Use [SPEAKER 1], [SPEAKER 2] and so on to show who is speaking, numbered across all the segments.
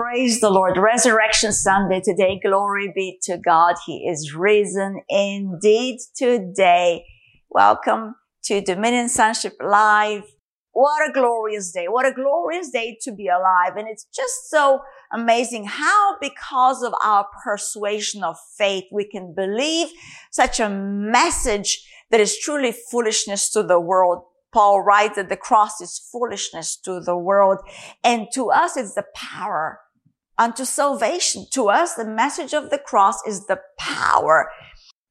[SPEAKER 1] Praise the Lord. Resurrection Sunday today. Glory be to God. He is risen indeed today. Welcome to Dominion Sonship Live. What a glorious day. What a glorious day to be alive. And it's just so amazing how because of our persuasion of faith, we can believe such a message that is truly foolishness to the world. Paul writes that the cross is foolishness to the world. And to us, it's the power unto salvation. To us, the message of the cross is the power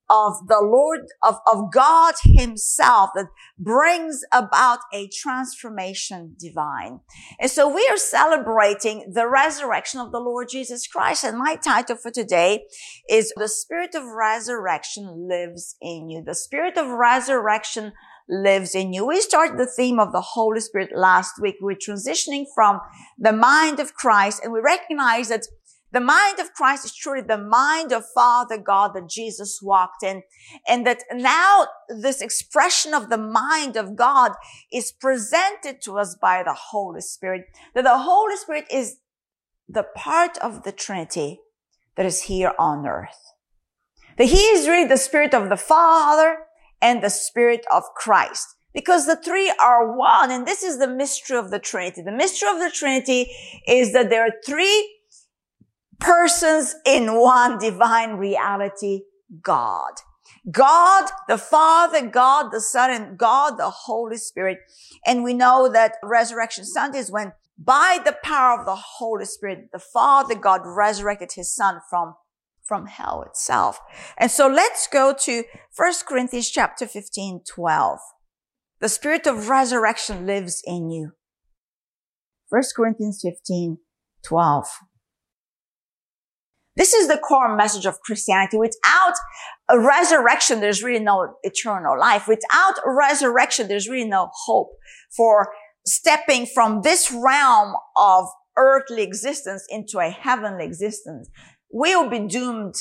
[SPEAKER 1] of the Lord, of, of God himself that brings about a transformation divine. And so we are celebrating the resurrection of the Lord Jesus Christ. And my title for today is the spirit of resurrection lives in you. The spirit of resurrection lives in you. We started the theme of the Holy Spirit last week. We're transitioning from the mind of Christ and we recognize that the mind of Christ is truly the mind of Father God that Jesus walked in. And that now this expression of the mind of God is presented to us by the Holy Spirit. That the Holy Spirit is the part of the Trinity that is here on earth. That He is really the Spirit of the Father, and the Spirit of Christ. Because the three are one, and this is the mystery of the Trinity. The mystery of the Trinity is that there are three persons in one divine reality, God. God, the Father, God, the Son, and God, the Holy Spirit. And we know that Resurrection Sunday is when by the power of the Holy Spirit, the Father God resurrected his Son from from hell itself. And so let's go to 1 Corinthians chapter 15, 12. The spirit of resurrection lives in you. 1 Corinthians 15, 12. This is the core message of Christianity. Without a resurrection, there's really no eternal life. Without resurrection, there's really no hope for stepping from this realm of earthly existence into a heavenly existence we'll be doomed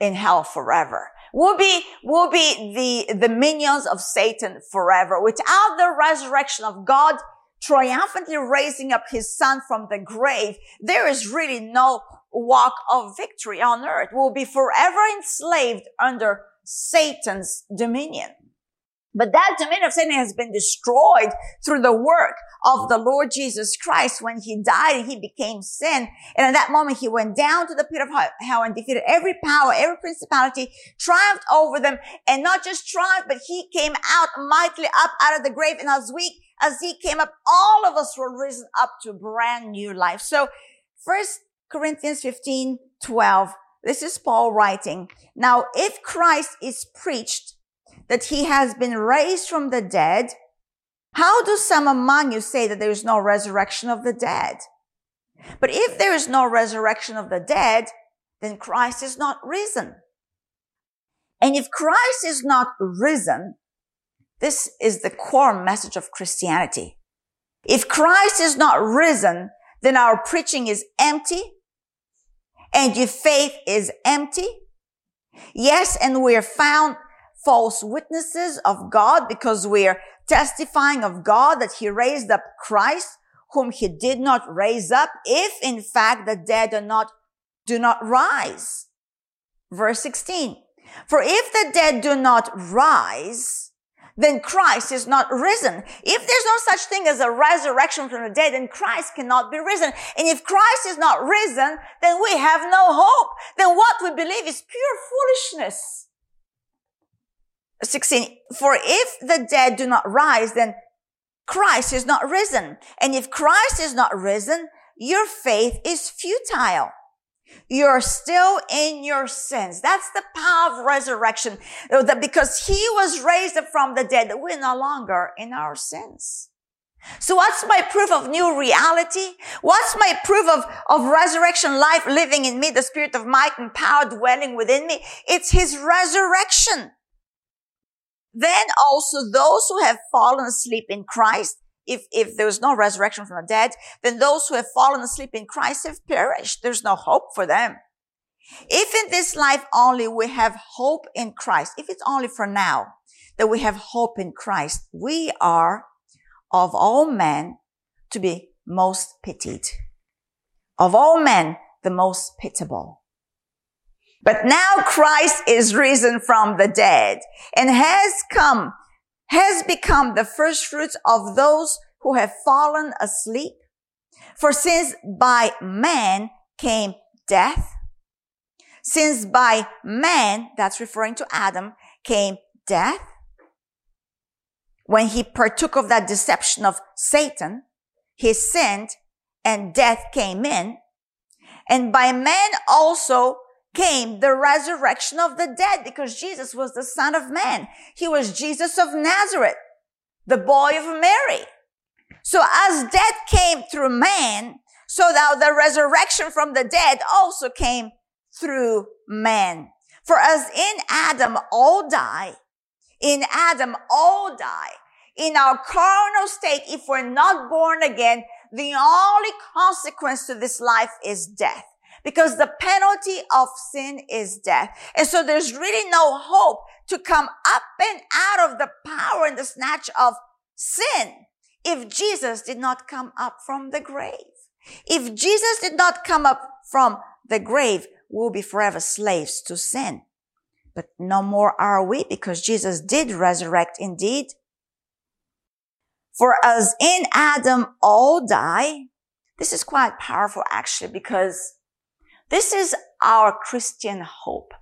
[SPEAKER 1] in hell forever. We'll be, we'll be the, the minions of Satan forever. Without the resurrection of God triumphantly raising up his son from the grave, there is really no walk of victory on earth. We'll be forever enslaved under Satan's dominion. But that dominion of Satan has been destroyed through the work of the Lord Jesus Christ when he died he became sin. And at that moment, he went down to the pit of hell and defeated every power, every principality, triumphed over them and not just triumphed, but he came out mightily up out of the grave. And as we, as he came up, all of us were risen up to brand new life. So first Corinthians 15, 12, this is Paul writing. Now, if Christ is preached that he has been raised from the dead, how do some among you say that there is no resurrection of the dead? But if there is no resurrection of the dead, then Christ is not risen. And if Christ is not risen, this is the core message of Christianity. If Christ is not risen, then our preaching is empty and your faith is empty. Yes, and we're found false witnesses of God because we're testifying of God that he raised up Christ whom he did not raise up if in fact the dead do not, do not rise. Verse 16. For if the dead do not rise, then Christ is not risen. If there's no such thing as a resurrection from the dead, then Christ cannot be risen. And if Christ is not risen, then we have no hope. Then what we believe is pure foolishness. 16, for if the dead do not rise, then Christ is not risen. And if Christ is not risen, your faith is futile. You're still in your sins. That's the power of resurrection. Uh, that because he was raised from the dead, we're no longer in our sins. So what's my proof of new reality? What's my proof of, of resurrection life living in me, the spirit of might and power dwelling within me? It's his resurrection. Then also those who have fallen asleep in Christ, if, if there was no resurrection from the dead, then those who have fallen asleep in Christ have perished. There's no hope for them. If in this life only we have hope in Christ, if it's only for now that we have hope in Christ, we are of all men to be most pitied. of all men, the most pitiable. But now Christ is risen from the dead and has come, has become the first fruits of those who have fallen asleep. For since by man came death, since by man, that's referring to Adam, came death, when he partook of that deception of Satan, he sinned and death came in. And by man also came the resurrection of the dead because Jesus was the son of man. He was Jesus of Nazareth, the boy of Mary. So as death came through man, so now the resurrection from the dead also came through man. For as in Adam all die, in Adam all die, in our carnal state, if we're not born again, the only consequence to this life is death. Because the penalty of sin is death. And so there's really no hope to come up and out of the power and the snatch of sin if Jesus did not come up from the grave. If Jesus did not come up from the grave, we'll be forever slaves to sin. But no more are we because Jesus did resurrect indeed. For as in Adam all die, this is quite powerful actually because this is our Christian hope.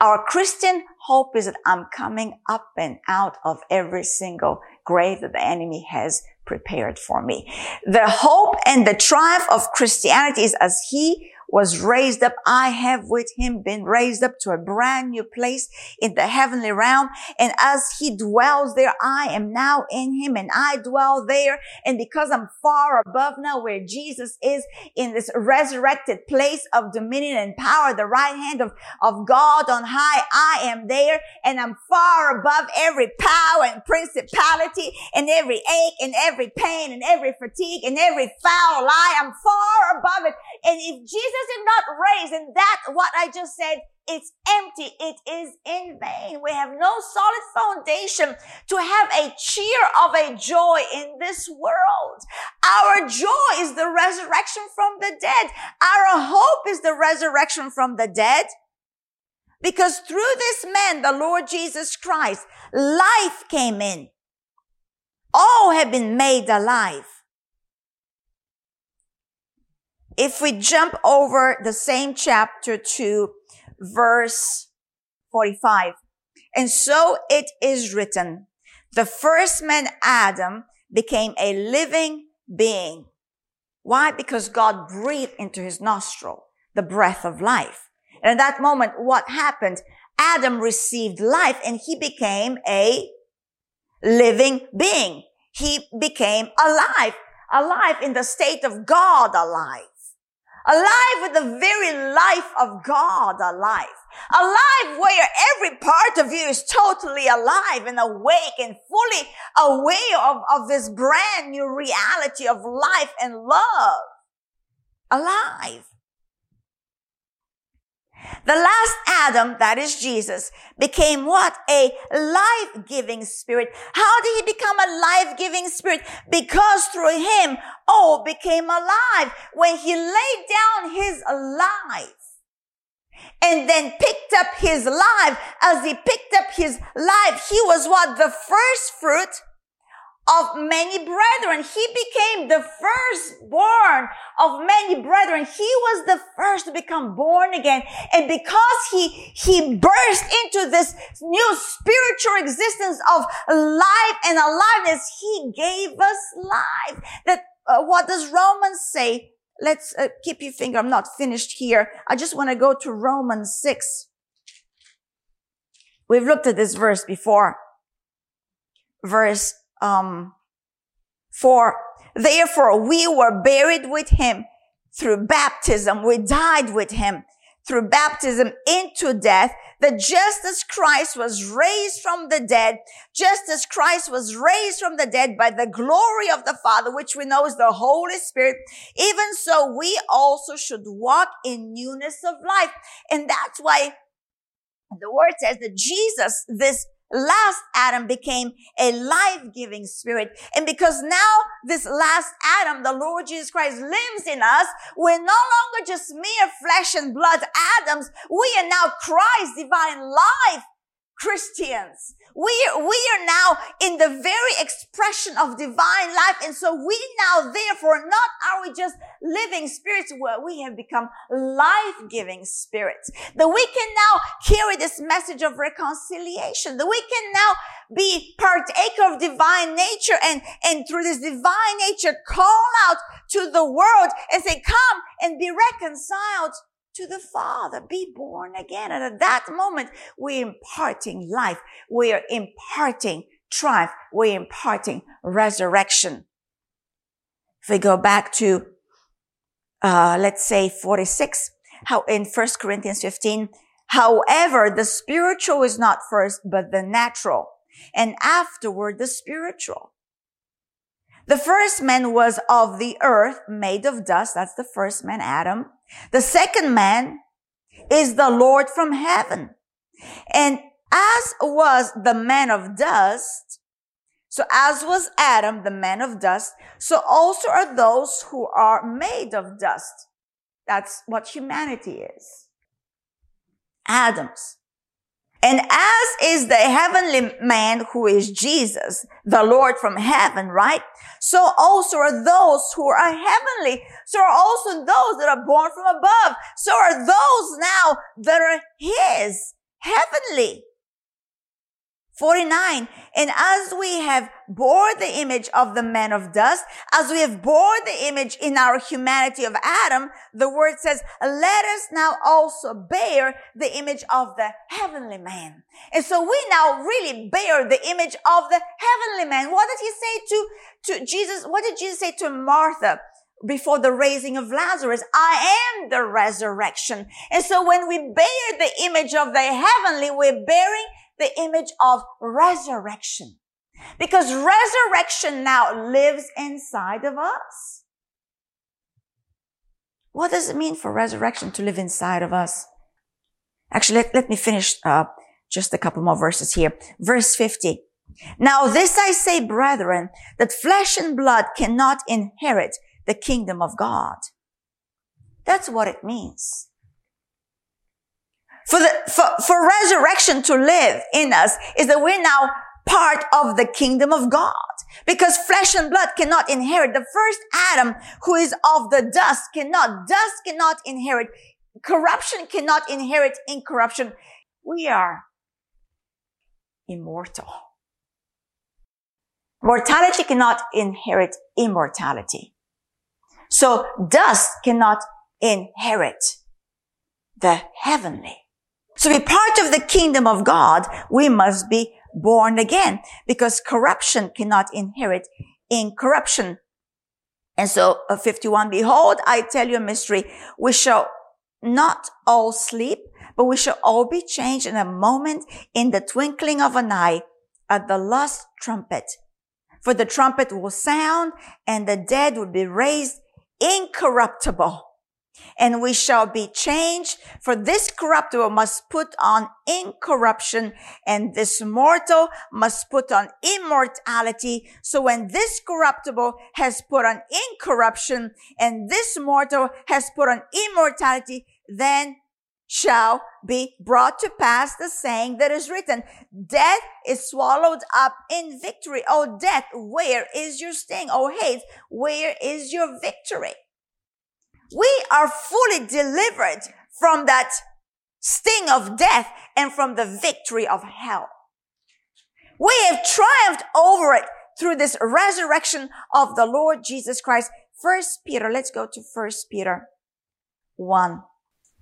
[SPEAKER 1] Our Christian hope is that I'm coming up and out of every single grave that the enemy has prepared for me. The hope and the triumph of Christianity is as he was raised up. I have with him been raised up to a brand new place in the heavenly realm. And as he dwells there, I am now in him and I dwell there. And because I'm far above now where Jesus is in this resurrected place of dominion and power, the right hand of, of God on high, I am there and I'm far above every power and principality and every ache and every pain and every fatigue and every foul lie. I'm far above it. And if Jesus did not raise, and that what I just said, it's empty. It is in vain. We have no solid foundation to have a cheer of a joy in this world. Our joy is the resurrection from the dead. Our hope is the resurrection from the dead. Because through this man, the Lord Jesus Christ, life came in. All have been made alive. If we jump over the same chapter to verse 45, and so it is written, the first man, Adam, became a living being. Why? Because God breathed into his nostril the breath of life. And at that moment, what happened? Adam received life and he became a living being. He became alive, alive in the state of God alive alive with the very life of God alive. Alive where every part of you is totally alive and awake and fully aware of, of this brand new reality of life and love. Alive. The last Adam, that is Jesus, became what? A life-giving spirit. How did he become a life-giving spirit? Because through him, all became alive. When he laid down his life and then picked up his life, as he picked up his life, he was what? The first fruit of many brethren. He became the firstborn of many brethren. He was the first to become born again. And because he, he burst into this new spiritual existence of life and aliveness, he gave us life. That, uh, what does Romans say? Let's uh, keep your finger. I'm not finished here. I just want to go to Romans 6. We've looked at this verse before. Verse um, for therefore we were buried with him through baptism. We died with him through baptism into death, that just as Christ was raised from the dead, just as Christ was raised from the dead by the glory of the Father, which we know is the Holy Spirit, even so we also should walk in newness of life. And that's why the word says that Jesus, this last Adam became a life-giving spirit. And because now this last Adam, the Lord Jesus Christ lives in us, we're no longer just mere flesh and blood Adams. We are now Christ's divine life Christians. We, we are now in the very expression of divine life. And so we now, therefore, not are we just living spirits where we have become life-giving spirits. That we can now carry this message of reconciliation. That we can now be partaker of divine nature and, and through this divine nature call out to the world and say, come and be reconciled to the Father. Be born again. And at that moment, we're imparting life. We are imparting triumph. We're imparting resurrection. If we go back to, uh, let's say 46, how in 1 Corinthians 15, however, the spiritual is not first, but the natural and afterward the spiritual. The first man was of the earth, made of dust. That's the first man, Adam. The second man is the Lord from heaven. And as was the man of dust, so as was Adam, the man of dust, so also are those who are made of dust. That's what humanity is. Adams. And as is the heavenly man who is Jesus, the Lord from heaven, right? So also are those who are heavenly. So are also those that are born from above. So are those now that are his heavenly. 49. And as we have bore the image of the man of dust, as we have bore the image in our humanity of Adam, the word says, let us now also bear the image of the heavenly man. And so we now really bear the image of the heavenly man. What did he say to, to Jesus? What did Jesus say to Martha? before the raising of Lazarus. I am the resurrection. And so when we bear the image of the heavenly, we're bearing the image of resurrection. Because resurrection now lives inside of us. What does it mean for resurrection to live inside of us? Actually, let, let me finish uh, just a couple more verses here. Verse 50. Now this I say, brethren, that flesh and blood cannot inherit the kingdom of God. That's what it means for the, for, for resurrection to live in us is that we're now part of the kingdom of God. Because flesh and blood cannot inherit. The first Adam who is of the dust cannot, dust cannot inherit. Corruption cannot inherit incorruption. We are immortal. Mortality cannot inherit immortality. So dust cannot inherit the heavenly. To be part of the kingdom of God, we must be born again because corruption cannot inherit incorruption. And so uh, 51, behold, I tell you a mystery. We shall not all sleep, but we shall all be changed in a moment in the twinkling of an eye at the last trumpet. For the trumpet will sound and the dead will be raised incorruptible and we shall be changed. For this corruptible must put on incorruption and this mortal must put on immortality. So when this corruptible has put on incorruption and this mortal has put on immortality, then shall be brought to pass the saying that is written, death is swallowed up in victory. Oh, death, where is your sting? Oh, Hades, where is your victory? We are fully delivered from that sting of death and from the victory of hell. We have triumphed over it through this resurrection of the Lord Jesus Christ. First Peter, let's go to First Peter 1.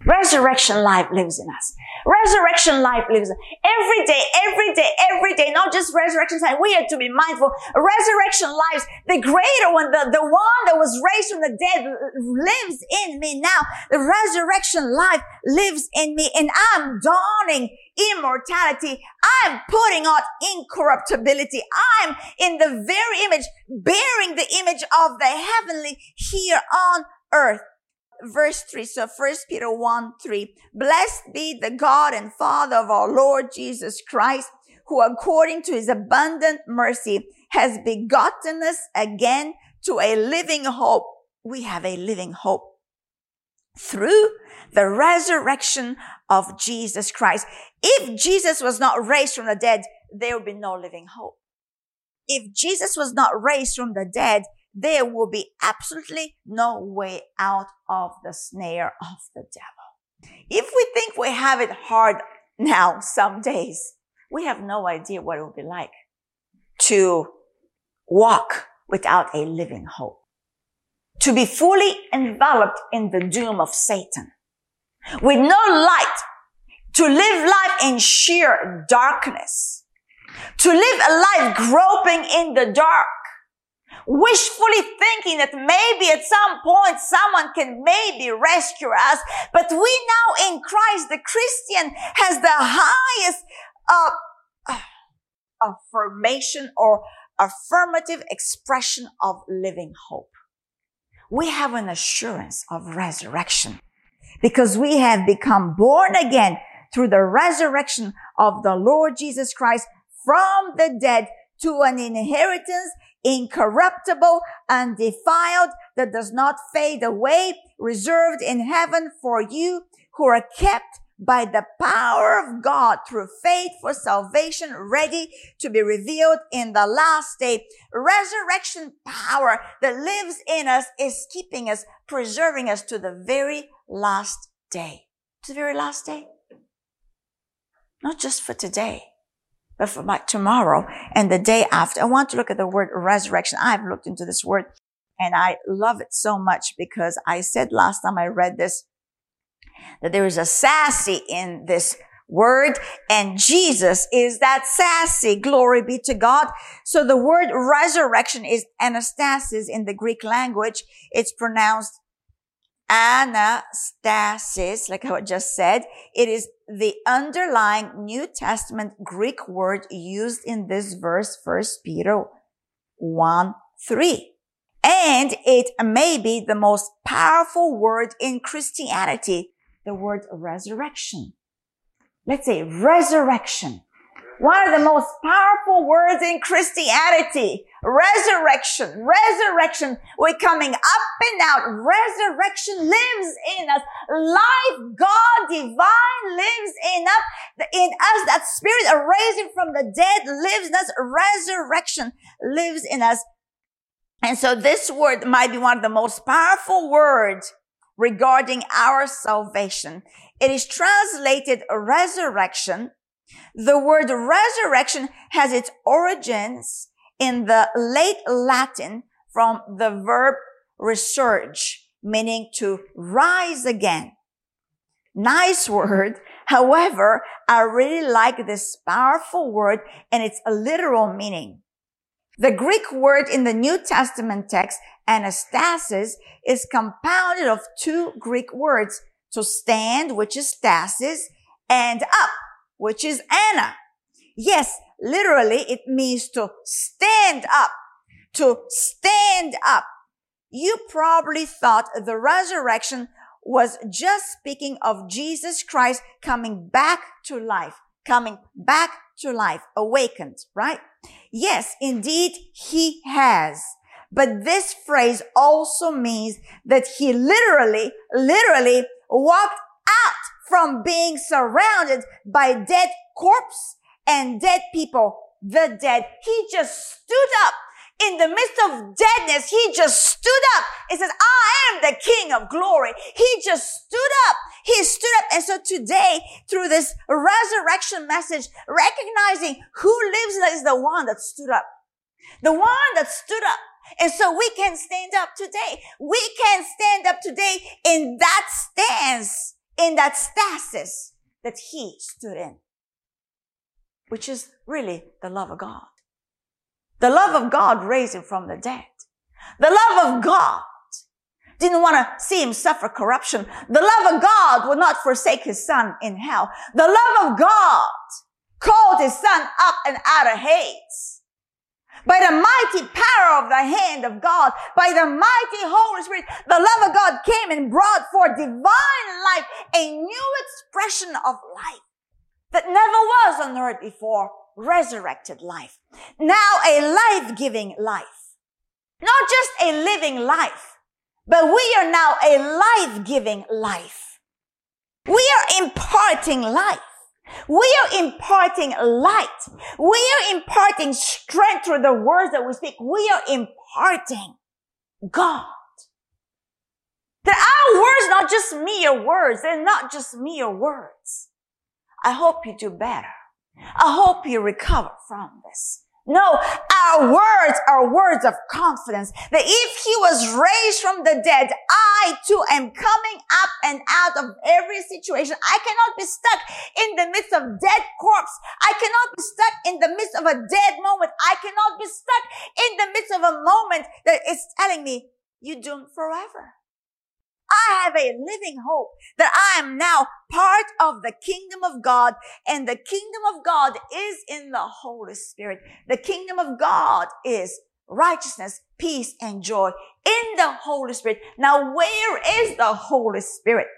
[SPEAKER 1] Resurrection life lives in us. Resurrection life lives every day, every day, every day, not just resurrection time. We have to be mindful. Resurrection lives, the greater one, the, the one that was raised from the dead lives in me now. The resurrection life lives in me and I'm dawning immortality. I'm putting on incorruptibility. I'm in the very image, bearing the image of the heavenly here on earth verse 3. So first Peter 1, 3. Blessed be the God and Father of our Lord Jesus Christ, who according to his abundant mercy has begotten us again to a living hope. We have a living hope through the resurrection of Jesus Christ. If Jesus was not raised from the dead, there would be no living hope. If Jesus was not raised from the dead, there will be absolutely no way out of the snare of the devil. If we think we have it hard now, some days, we have no idea what it will be like to walk without a living hope. To be fully enveloped in the doom of Satan. With no light. To live life in sheer darkness. To live a life groping in the dark wishfully thinking that maybe at some point someone can maybe rescue us. But we now in Christ, the Christian has the highest uh, affirmation or affirmative expression of living hope. We have an assurance of resurrection because we have become born again through the resurrection of the Lord Jesus Christ from the dead to an inheritance incorruptible, undefiled, that does not fade away, reserved in heaven for you who are kept by the power of God through faith for salvation ready to be revealed in the last day. Resurrection power that lives in us is keeping us, preserving us to the very last day. To the very last day. Not just for today but for my tomorrow and the day after. I want to look at the word resurrection. I've looked into this word and I love it so much because I said last time I read this that there is a sassy in this word and Jesus is that sassy. Glory be to God. So the word resurrection is anastasis in the Greek language. It's pronounced anastasis, like I just said. It is the underlying New Testament Greek word used in this verse, First Peter 1 3. And it may be the most powerful word in Christianity, the word resurrection. Let's say resurrection. One of the most powerful words in Christianity. Resurrection. Resurrection. We're coming up and out. Resurrection lives in us. Life, God, divine lives in us. In us, that spirit raising from the dead lives in us. Resurrection lives in us. And so this word might be one of the most powerful words regarding our salvation. It is translated resurrection the word resurrection has its origins in the late Latin from the verb resurge, meaning to rise again. Nice word. However, I really like this powerful word and its literal meaning. The Greek word in the New Testament text, anastasis, is compounded of two Greek words, to stand, which is stasis, and up, which is ana. Yes, literally it means to stand up, to stand up. You probably thought the resurrection was just speaking of Jesus Christ coming back to life, coming back to life, awakened, right? Yes, indeed he has. But this phrase also means that he literally, literally walked out from being surrounded by dead corpse and dead people, the dead. He just stood up in the midst of deadness. He just stood up and says, I am the King of glory. He just stood up. He stood up. And so today, through this resurrection message, recognizing who lives is the one that stood up. The one that stood up. And so we can stand up today. We can stand up today in that stance in that stasis that he stood in, which is really the love of God. The love of God raised him from the dead. The love of God didn't want to see him suffer corruption. The love of God would not forsake his son in hell. The love of God called his son up and out of Hades by the mighty power of the hand of God, by the mighty Holy Spirit, the love of God came and brought forth divine life, a new expression of life that never was on earth before. resurrected life. Now a life-giving life. Not just a living life, but we are now a life-giving life. We are imparting life. We are imparting light. We are imparting strength through the words that we speak. We are imparting God. That our words, not just mere words. They're not just mere words. I hope you do better. I hope you recover from this. No, our words are words of confidence that if he was raised from the dead, I too am coming up and out of every situation. I cannot be stuck in the midst of dead corpse. I cannot be stuck in the midst of a dead moment. I cannot be stuck in the midst of a moment that is telling me you doomed forever. I have a living hope that I am now part of the kingdom of God and the kingdom of God is in the Holy Spirit. The kingdom of God is righteousness, peace, and joy in the Holy Spirit. Now, where is the Holy Spirit?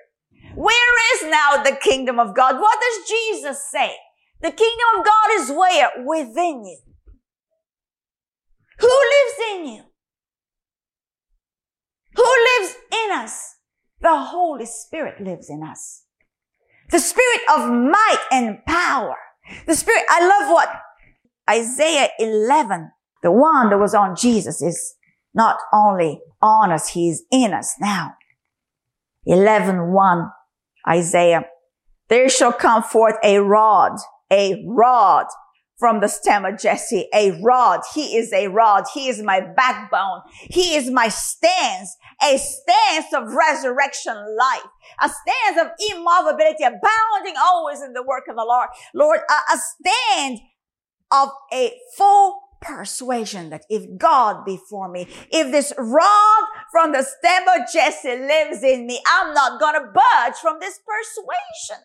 [SPEAKER 1] Where is now the kingdom of God? What does Jesus say? The kingdom of God is where? Within you. Who lives in you? Who lives in us? The Holy Spirit lives in us. The spirit of might and power. The spirit, I love what Isaiah 11, the one that was on Jesus is not only on us, he's in us now. 11, 1, Isaiah. There shall come forth a rod, a rod from the stem of Jesse, a rod. He is a rod. He is my backbone. He is my stance, a stance of resurrection life, a stance of immovability, abounding always in the work of the Lord. Lord, a, a stand of a full persuasion that if God be for me, if this rod from the stem of Jesse lives in me, I'm not going to budge from this persuasion.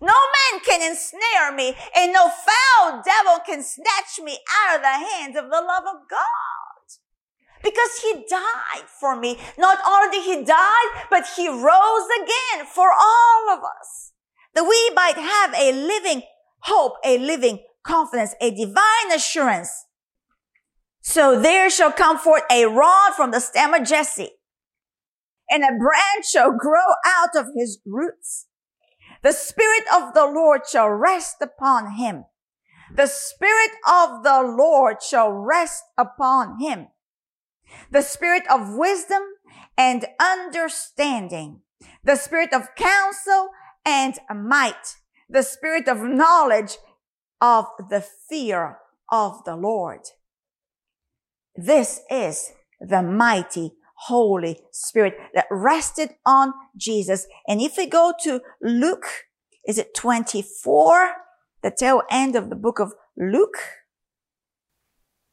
[SPEAKER 1] No man can ensnare me and no foul devil can snatch me out of the hands of the love of God. Because he died for me. Not only did he die, but he rose again for all of us. That we might have a living hope, a living confidence, a divine assurance. So there shall come forth a rod from the stem of Jesse and a branch shall grow out of his roots the Spirit of the Lord shall rest upon him. The Spirit of the Lord shall rest upon him. The Spirit of wisdom and understanding. The Spirit of counsel and might. The Spirit of knowledge of the fear of the Lord. This is the mighty Holy Spirit that rested on Jesus. And if we go to Luke, is it 24? The tail end of the book of Luke.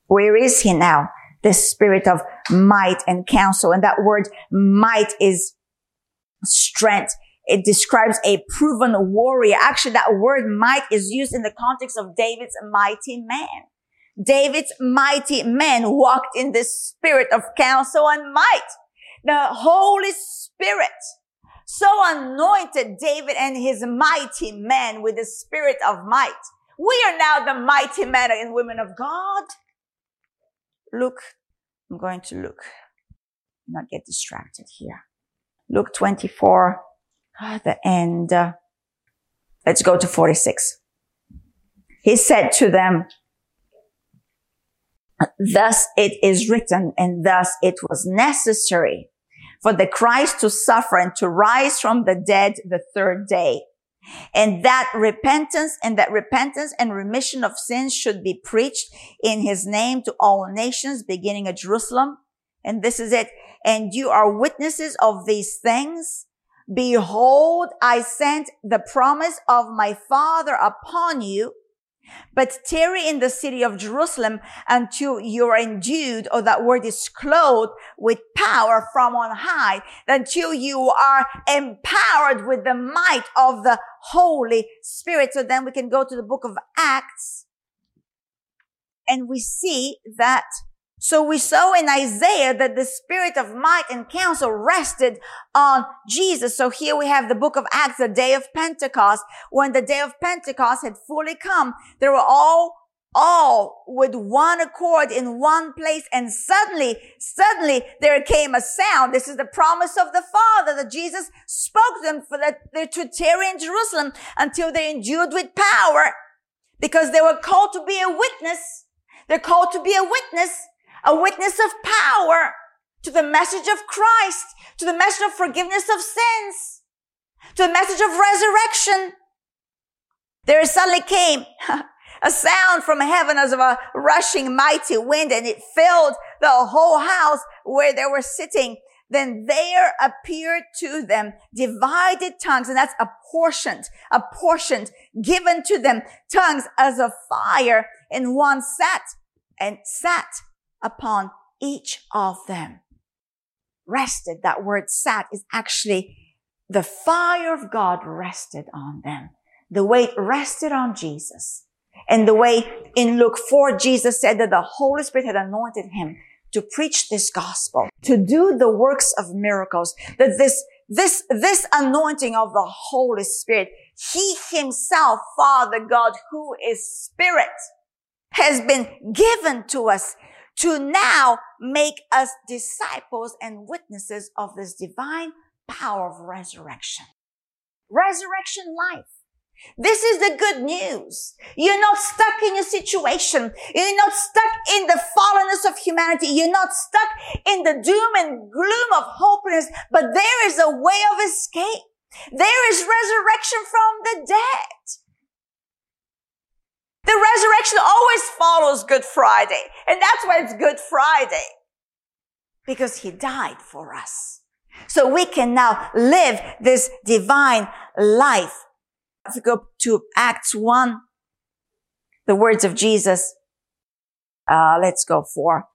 [SPEAKER 1] Where is he now? The spirit of might and counsel. And that word might is strength. It describes a proven warrior. Actually, that word might is used in the context of David's mighty man. David's mighty men walked in the spirit of counsel and might. The Holy Spirit so anointed David and his mighty men with the spirit of might. We are now the mighty men and women of God. Look, I'm going to look, not get distracted here. Luke 24, ah, the end. Let's go to 46. He said to them, Thus it is written, and thus it was necessary for the Christ to suffer and to rise from the dead the third day. And that repentance and that repentance and remission of sins should be preached in his name to all nations, beginning at Jerusalem. And this is it. And you are witnesses of these things. Behold, I sent the promise of my father upon you. But tarry in the city of Jerusalem until you are endued, or that word is clothed with power from on high, until you are empowered with the might of the Holy Spirit. So then we can go to the book of Acts and we see that So we saw in Isaiah that the spirit of might and counsel rested on Jesus. So here we have the book of Acts, the day of Pentecost. When the day of Pentecost had fully come, they were all all with one accord in one place. And suddenly, suddenly there came a sound. This is the promise of the Father that Jesus spoke them for that they're to tarry in Jerusalem until they're endued with power because they were called to be a witness. They're called to be a witness, a witness of power to the message of Christ, to the message of forgiveness of sins, to the message of resurrection. There suddenly came a sound from heaven as of a rushing mighty wind and it filled the whole house where they were sitting. Then there appeared to them divided tongues, and that's apportioned, apportioned, given to them tongues as of fire, and one sat and sat upon each of them. Rested, that word sat is actually the fire of God rested on them. The weight rested on Jesus. And the way in Luke 4, Jesus said that the Holy Spirit had anointed him to preach this gospel, to do the works of miracles, that this, this, this anointing of the Holy Spirit, he himself, Father God, who is spirit, has been given to us to now make us disciples and witnesses of this divine power of resurrection. Resurrection life. This is the good news. You're not stuck in a situation. You're not stuck in the fallenness of humanity. You're not stuck in the doom and gloom of hopelessness, but there is a way of escape. There is resurrection from the dead. The resurrection always follows Good Friday. And that's why it's Good Friday. Because he died for us. So we can now live this divine life if we go to Acts 1, the words of Jesus, uh, let's go for.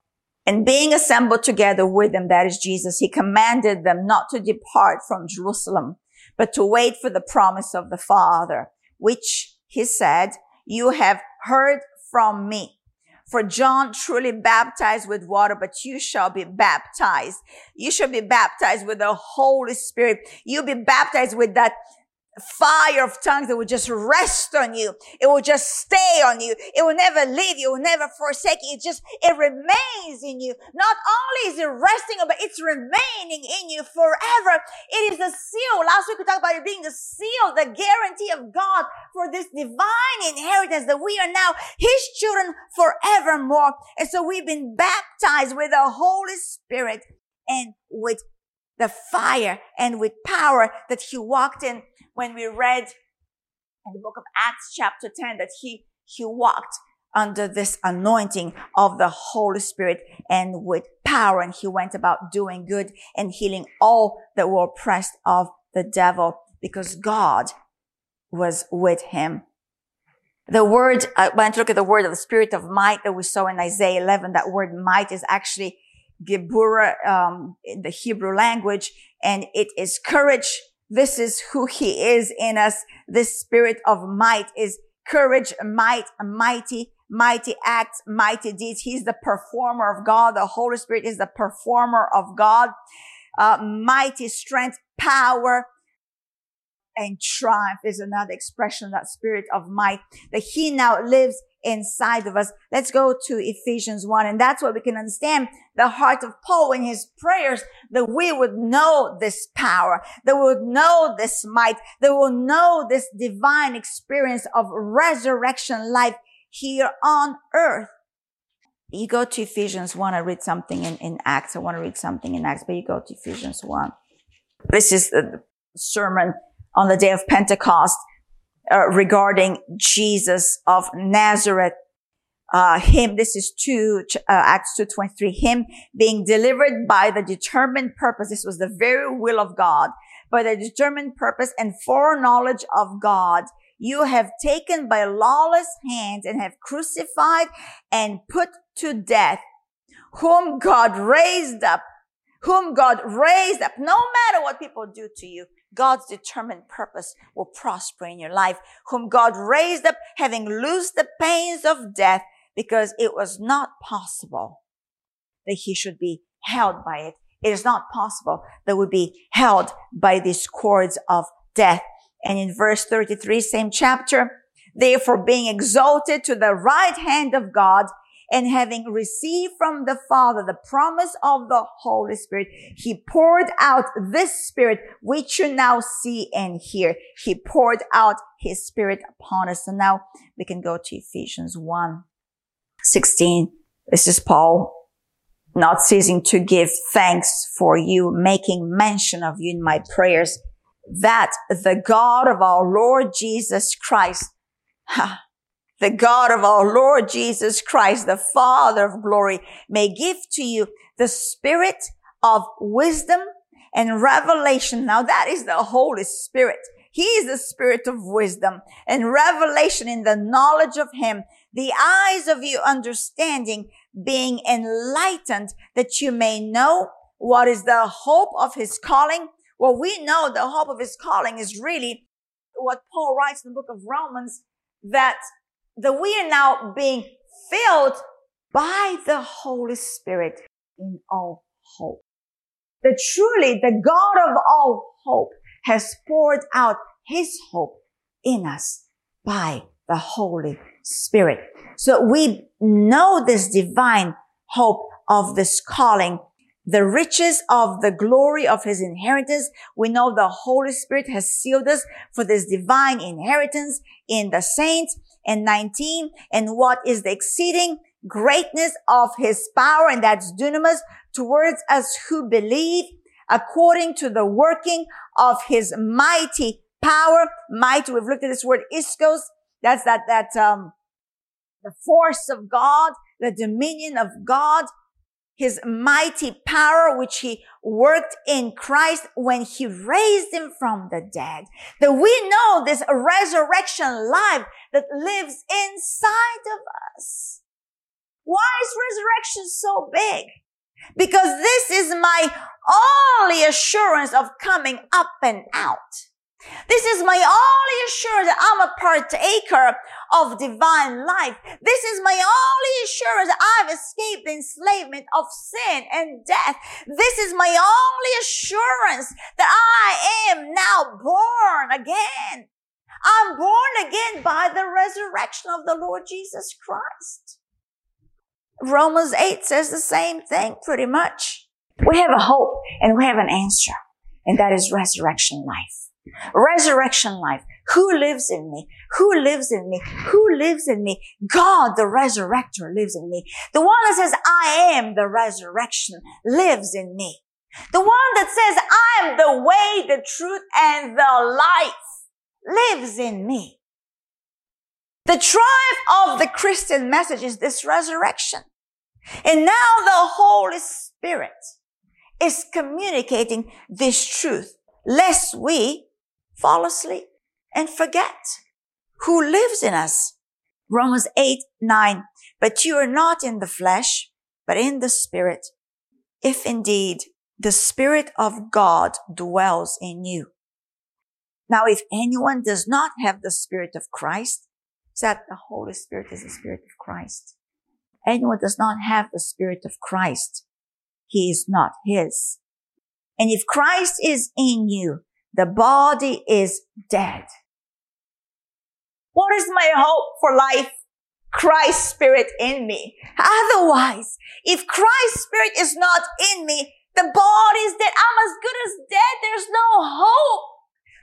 [SPEAKER 1] And being assembled together with them, that is Jesus, he commanded them not to depart from Jerusalem, but to wait for the promise of the Father, which he said, you have heard from me. For John truly baptized with water, but you shall be baptized. You shall be baptized with the Holy Spirit. You'll be baptized with that fire of tongues that will just rest on you. It will just stay on you. It will never leave you. It will never forsake you. It just, it remains in you. Not only is it resting, but it's remaining in you forever. It is the seal. Last week we talked about it being the seal, the guarantee of God for this divine inheritance that we are now His children forevermore. And so we've been baptized with the Holy Spirit and with the fire and with power that He walked in when we read in the book of Acts chapter 10 that he, he walked under this anointing of the Holy Spirit and with power. And he went about doing good and healing all that were oppressed of the devil because God was with him. The word, I went to look at the word of the spirit of might that we saw in Isaiah 11. That word might is actually Gebura, um, in the Hebrew language, and it is courage, this is who he is in us. This spirit of might is courage, might, mighty, mighty acts, mighty deeds. He's the performer of God. The Holy Spirit is the performer of God. Uh, mighty strength, power, and triumph is another expression of that spirit of might that he now lives inside of us. Let's go to Ephesians 1. And that's where we can understand the heart of Paul in his prayers that we would know this power, that we would know this might, that we will know this divine experience of resurrection life here on earth. You go to Ephesians 1. I read something in, in Acts. I want to read something in Acts, but you go to Ephesians 1. This is the sermon on the day of Pentecost uh, regarding Jesus of Nazareth. Uh, him, this is two, uh, Acts 2.23, him being delivered by the determined purpose. This was the very will of God, by the determined purpose and foreknowledge of God. You have taken by lawless hands and have crucified and put to death, whom God raised up, whom God raised up, no matter what people do to you, God's determined purpose will prosper in your life, whom God raised up, having loosed the pains of death, because it was not possible that he should be held by it. It is not possible that we be held by these cords of death. And in verse 33, same chapter, therefore being exalted to the right hand of God and having received from the Father the promise of the Holy Spirit, he poured out this spirit which you now see and hear. He poured out his spirit upon us. And now we can go to Ephesians 1, 16. This is Paul not ceasing to give thanks for you, making mention of you in my prayers, that the God of our Lord Jesus Christ, the God of our Lord Jesus Christ, the Father of glory, may give to you the spirit of wisdom and revelation. Now that is the Holy Spirit. He is the spirit of wisdom and revelation in the knowledge of him, the eyes of your understanding being enlightened that you may know what is the hope of his calling. Well, we know the hope of his calling is really what Paul writes in the book of Romans that that we are now being filled by the Holy Spirit in all hope. That truly the God of all hope has poured out his hope in us by the Holy Spirit. So we know this divine hope of this calling the riches of the glory of his inheritance. We know the Holy Spirit has sealed us for this divine inheritance in the saints. And 19, and what is the exceeding greatness of his power, and that's dunamis, towards us who believe, according to the working of his mighty power. Might, we've looked at this word ischos. That's that, that, um, the force of God, the dominion of God his mighty power, which he worked in Christ when he raised him from the dead. That we know this resurrection life that lives inside of us. Why is resurrection so big? Because this is my only assurance of coming up and out. This is my only assurance that I'm a partaker of divine life. This is my only assurance I've escaped the enslavement of sin and death. This is my only assurance that I am now born again. I'm born again by the resurrection of the Lord Jesus Christ. Romans 8 says the same thing pretty much. We have a hope and we have an answer, and that is resurrection life. Resurrection life. Who lives in me? Who lives in me? Who lives in me? God, the resurrector lives in me. The one that says, I am the resurrection lives in me. The one that says, I am the way, the truth, and the life lives in me. The triumph of the Christian message is this resurrection. And now the Holy Spirit is communicating this truth, lest we fall asleep and forget who lives in us. Romans 8, 9. But you are not in the flesh, but in the spirit. If indeed the spirit of God dwells in you. Now, if anyone does not have the spirit of Christ, that the Holy Spirit is the spirit of Christ. Anyone does not have the spirit of Christ. He is not his. And if Christ is in you, the body is dead. What is my hope for life? Christ's spirit in me. Otherwise, if Christ's spirit is not in me, the body is dead. I'm as good as dead. There's no hope.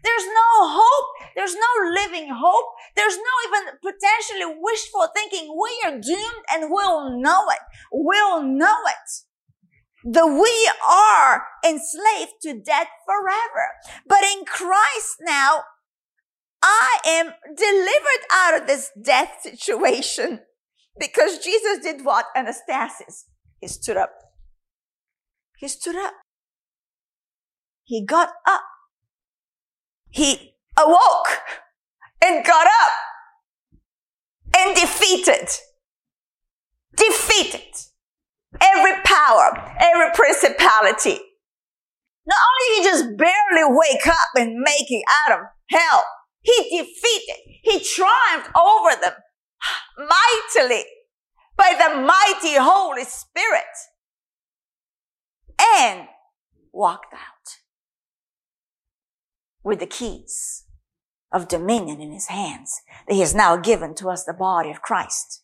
[SPEAKER 1] There's no hope. There's no living hope. There's no even potentially wishful thinking. We are doomed and we'll know it. We'll know it that we are enslaved to death forever. But in Christ now, I am delivered out of this death situation because Jesus did what? Anastasis. He stood up. He stood up. He got up. He awoke and got up and defeated. Defeated every power, every principality. Not only he just barely wake up and make it out of hell, he defeated, he triumphed over them mightily by the mighty Holy Spirit. and walked out with the keys of dominion in his hands that he has now given to us, the body of Christ.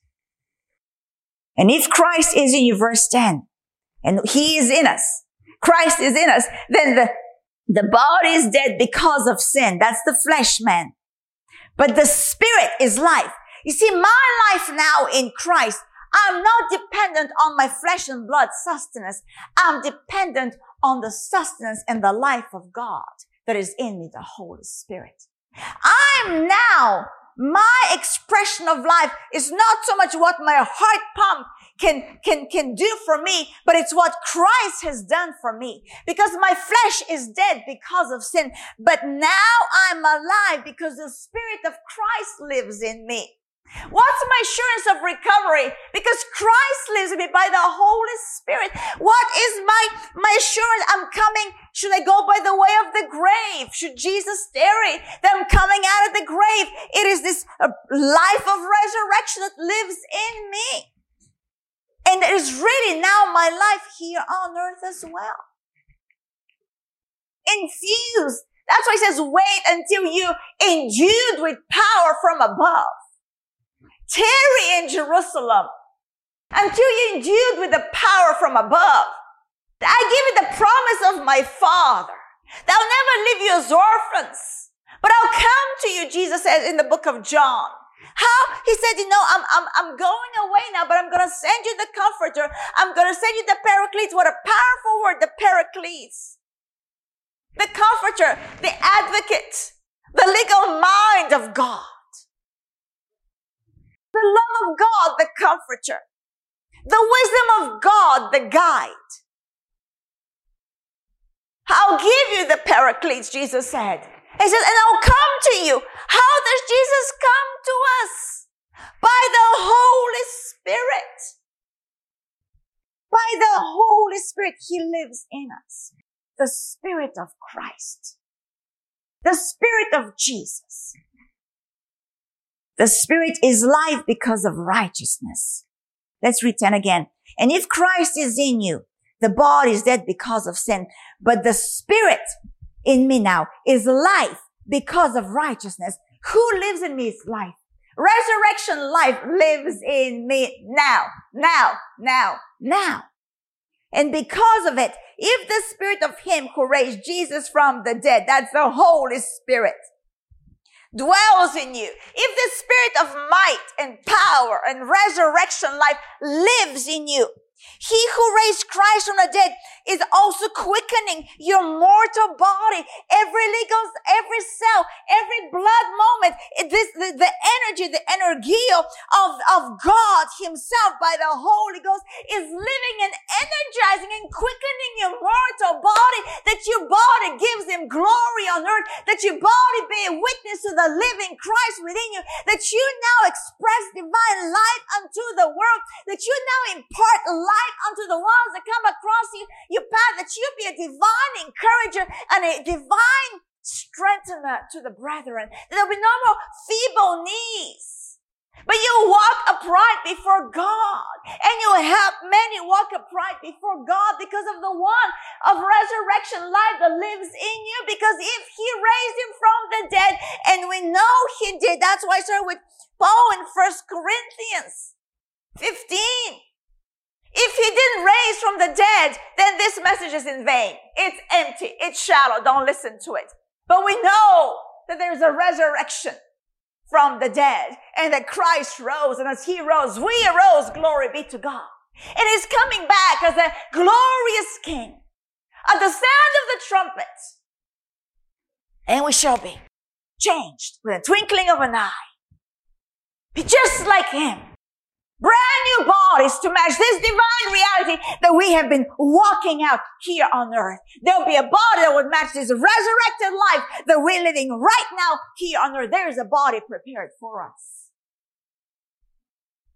[SPEAKER 1] And if Christ is in you, verse 10, and he is in us, Christ is in us, then the, the body is dead because of sin. That's the flesh man. But the spirit is life. You see, my life now in Christ, I'm not dependent on my flesh and blood sustenance. I'm dependent on the sustenance and the life of God that is in me, the Holy Spirit. I'm now, my expression of life is not so much what my heart pump can, can, can do for me, but it's what Christ has done for me. Because my flesh is dead because of sin, but now I'm alive because the Spirit of Christ lives in me. What's my assurance of recovery? Because Christ lives in me by the Holy Spirit. What is my, my assurance? I'm coming. Should I go by the way of the grave? Should Jesus tarry? That I'm coming out of the grave. It is this uh, life of resurrection that lives in me. And it is really now my life here on earth as well. Infused. That's why he says, wait until you endued with power from above. Tarry in Jerusalem until you're endued with the power from above. I give you the promise of my Father. That I'll never leave you as orphans, but I'll come to you, Jesus says in the book of John. How? He said, you know, I'm, I'm, I'm going away now, but I'm going to send you the comforter. I'm going to send you the paraclete. What a powerful word, the paraclete. The comforter, the advocate, the legal mind of God the love of God, the comforter, the wisdom of God, the guide. I'll give you the paraclete, Jesus said. He said, and I'll come to you. How does Jesus come to us? By the Holy Spirit. By the Holy Spirit, He lives in us. The Spirit of Christ. The Spirit of Jesus. The spirit is life because of righteousness. Let's 10 again. And if Christ is in you, the body is dead because of sin, but the spirit in me now is life because of righteousness. Who lives in me is life. Resurrection life lives in me now, now, now, now. And because of it, if the spirit of him who raised Jesus from the dead, that's the Holy Spirit, dwells in you, if the spirit of might and power and resurrection life lives in you, he who raised Christ from the dead is also quickening your mortal body. Every legal, every cell, every blood moment, this, the, the energy, the energy of, of God himself by the Holy Ghost is living and energizing and quickening your mortal body that your body gives him that your body be a witness to the living Christ within you, that you now express divine light unto the world, that you now impart light light unto the ones that come across you, your path, that you be a divine encourager and a divine strengthener to the brethren. There'll be no more feeble knees. But you walk upright before God and you help many walk upright before God because of the one of resurrection life that lives in you. Because if he raised him from the dead and we know he did, that's why I started with Paul in First Corinthians 15. If he didn't raise from the dead, then this message is in vain. It's empty. It's shallow. Don't listen to it. But we know that there's a resurrection from the dead and that Christ rose. And as he rose, we arose. Glory be to God. And he's coming back as a glorious king at the sound of the trumpet. And we shall be changed with a twinkling of an eye. Be just like him brand new bodies to match this divine reality that we have been walking out here on earth. There'll be a body that would match this resurrected life that we're living right now here on earth. There is a body prepared for us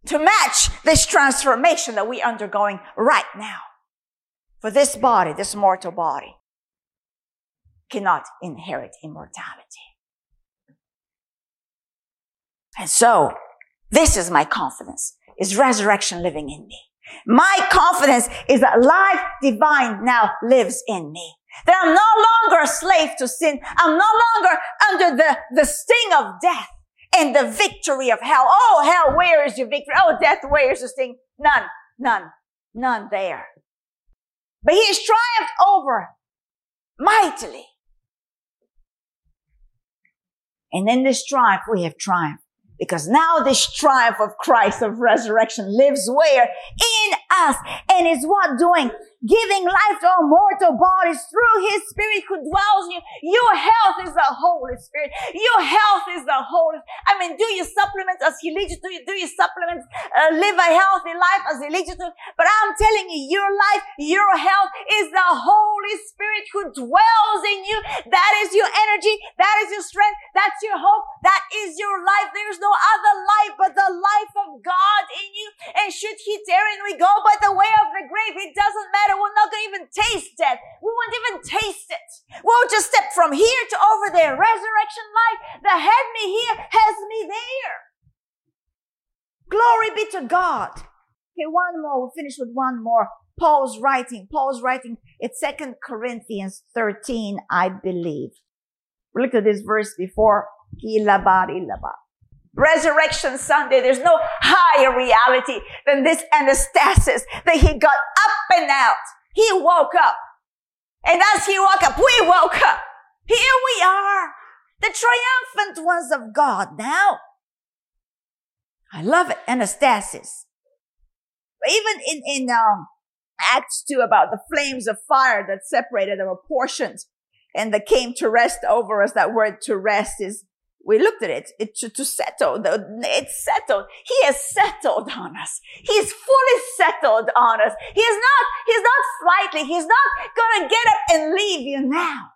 [SPEAKER 1] to match this transformation that we're undergoing right now. For this body, this mortal body cannot inherit immortality. And so, this is my confidence is resurrection living in me. My confidence is that life divine now lives in me. That I'm no longer a slave to sin. I'm no longer under the, the sting of death and the victory of hell. Oh, hell, where is your victory? Oh, death, where is the sting? None, none, none there. But he has triumphed over mightily. And in this triumph, we have triumphed because now this triumph of Christ of resurrection lives where? In us. And is what doing? Giving life to our mortal bodies through his spirit who dwells in you. Your health is the Holy Spirit. Your health is the Holy. I mean, do your supplements as he leads you to. Do your supplements, uh, live a healthy life as he leads you to. But I'm telling you, your life, your health is the Holy Spirit who dwells in you. That is your energy. That is your strength. That's your hope. That is your life. There's no other life but the life of God in you. And should he tear and we go by the way of the grave, it doesn't matter we're not going to even taste death. We won't even taste it. We'll just step from here to over there. Resurrection life that had me here has me there. Glory be to God. Okay, one more. We'll finish with one more. Paul's writing. Paul's writing. It's Second Corinthians 13, I believe. We looked at this verse before. Resurrection Sunday, there's no higher reality than this anastasis that he got up and out. He woke up. And as he woke up, we woke up. Here we are, the triumphant ones of God now. I love it, anastasis. But even in, in um, Acts 2 about the flames of fire that separated our portions and that came to rest over us, that word to rest is we looked at it, it to, to settle. It's settled. He has settled on us. He's fully settled on us. He's not, he's not slightly, he's not gonna get up and leave you now.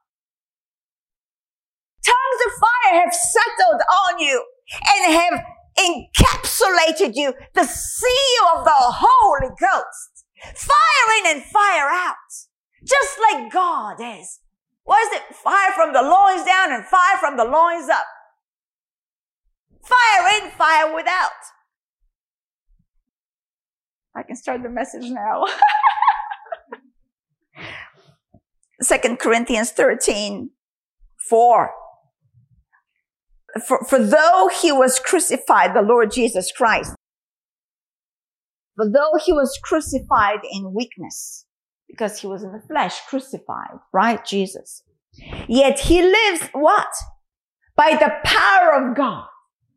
[SPEAKER 1] Tongues of fire have settled on you and have encapsulated you, the seal of the Holy Ghost. Fire in and fire out. Just like God is. What is it? Fire from the loins down and fire from the loins up. Fire in, fire without. I can start the message now. Second Corinthians 13, 4. For, for though he was crucified, the Lord Jesus Christ, for though he was crucified in weakness, because he was in the flesh, crucified, right? Jesus. Yet he lives what? By the power of God.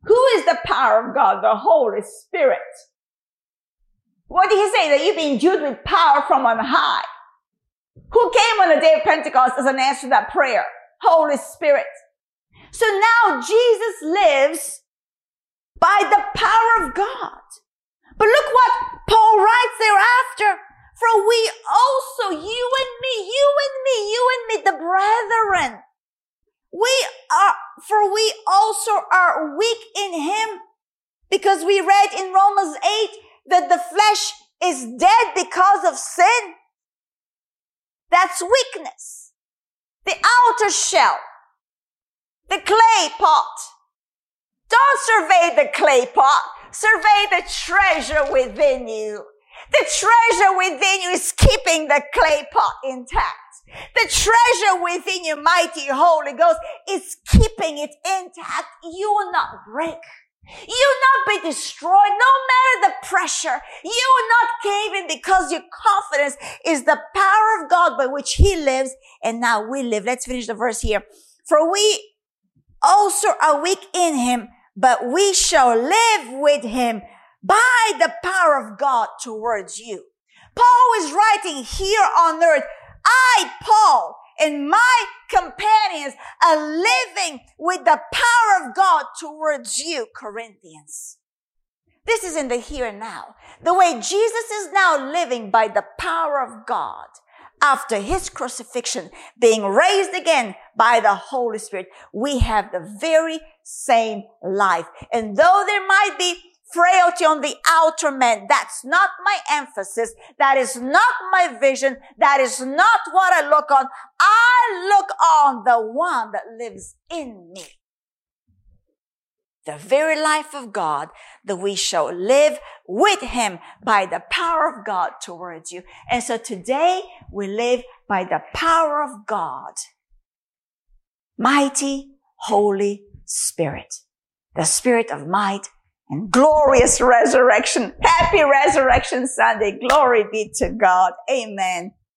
[SPEAKER 1] Who is the power of God? The Holy Spirit. What did he say? That you've been endued with power from on high. Who came on the day of Pentecost as an answer to that prayer? Holy Spirit. So now Jesus lives by the power of God. But look what Paul writes thereafter. For we also, you and me, you and me, you and me, the brethren, we are, for we also are weak in him because we read in Romans 8 that the flesh is dead because of sin. That's weakness. The outer shell, the clay pot. Don't survey the clay pot. Survey the treasure within you. The treasure within you is keeping the clay pot intact. The treasure within your mighty Holy Ghost is keeping it intact. You will not break. You will not be destroyed no matter the pressure. You will not cave in because your confidence is the power of God by which He lives and now we live. Let's finish the verse here. For we also are weak in Him, but we shall live with Him by the power of God towards you. Paul is writing here on earth I, Paul, and my companions are living with the power of God towards you, Corinthians. This is in the here and now. The way Jesus is now living by the power of God after his crucifixion, being raised again by the Holy Spirit, we have the very same life. And though there might be frailty on the outer man. That's not my emphasis. That is not my vision. That is not what I look on. I look on the one that lives in me. the very life of God, that we shall live with him by the power of God towards you. And so today we live by the power of God. Mighty Holy Spirit, the spirit of might glorious resurrection. Happy resurrection Sunday. Glory be to God. Amen.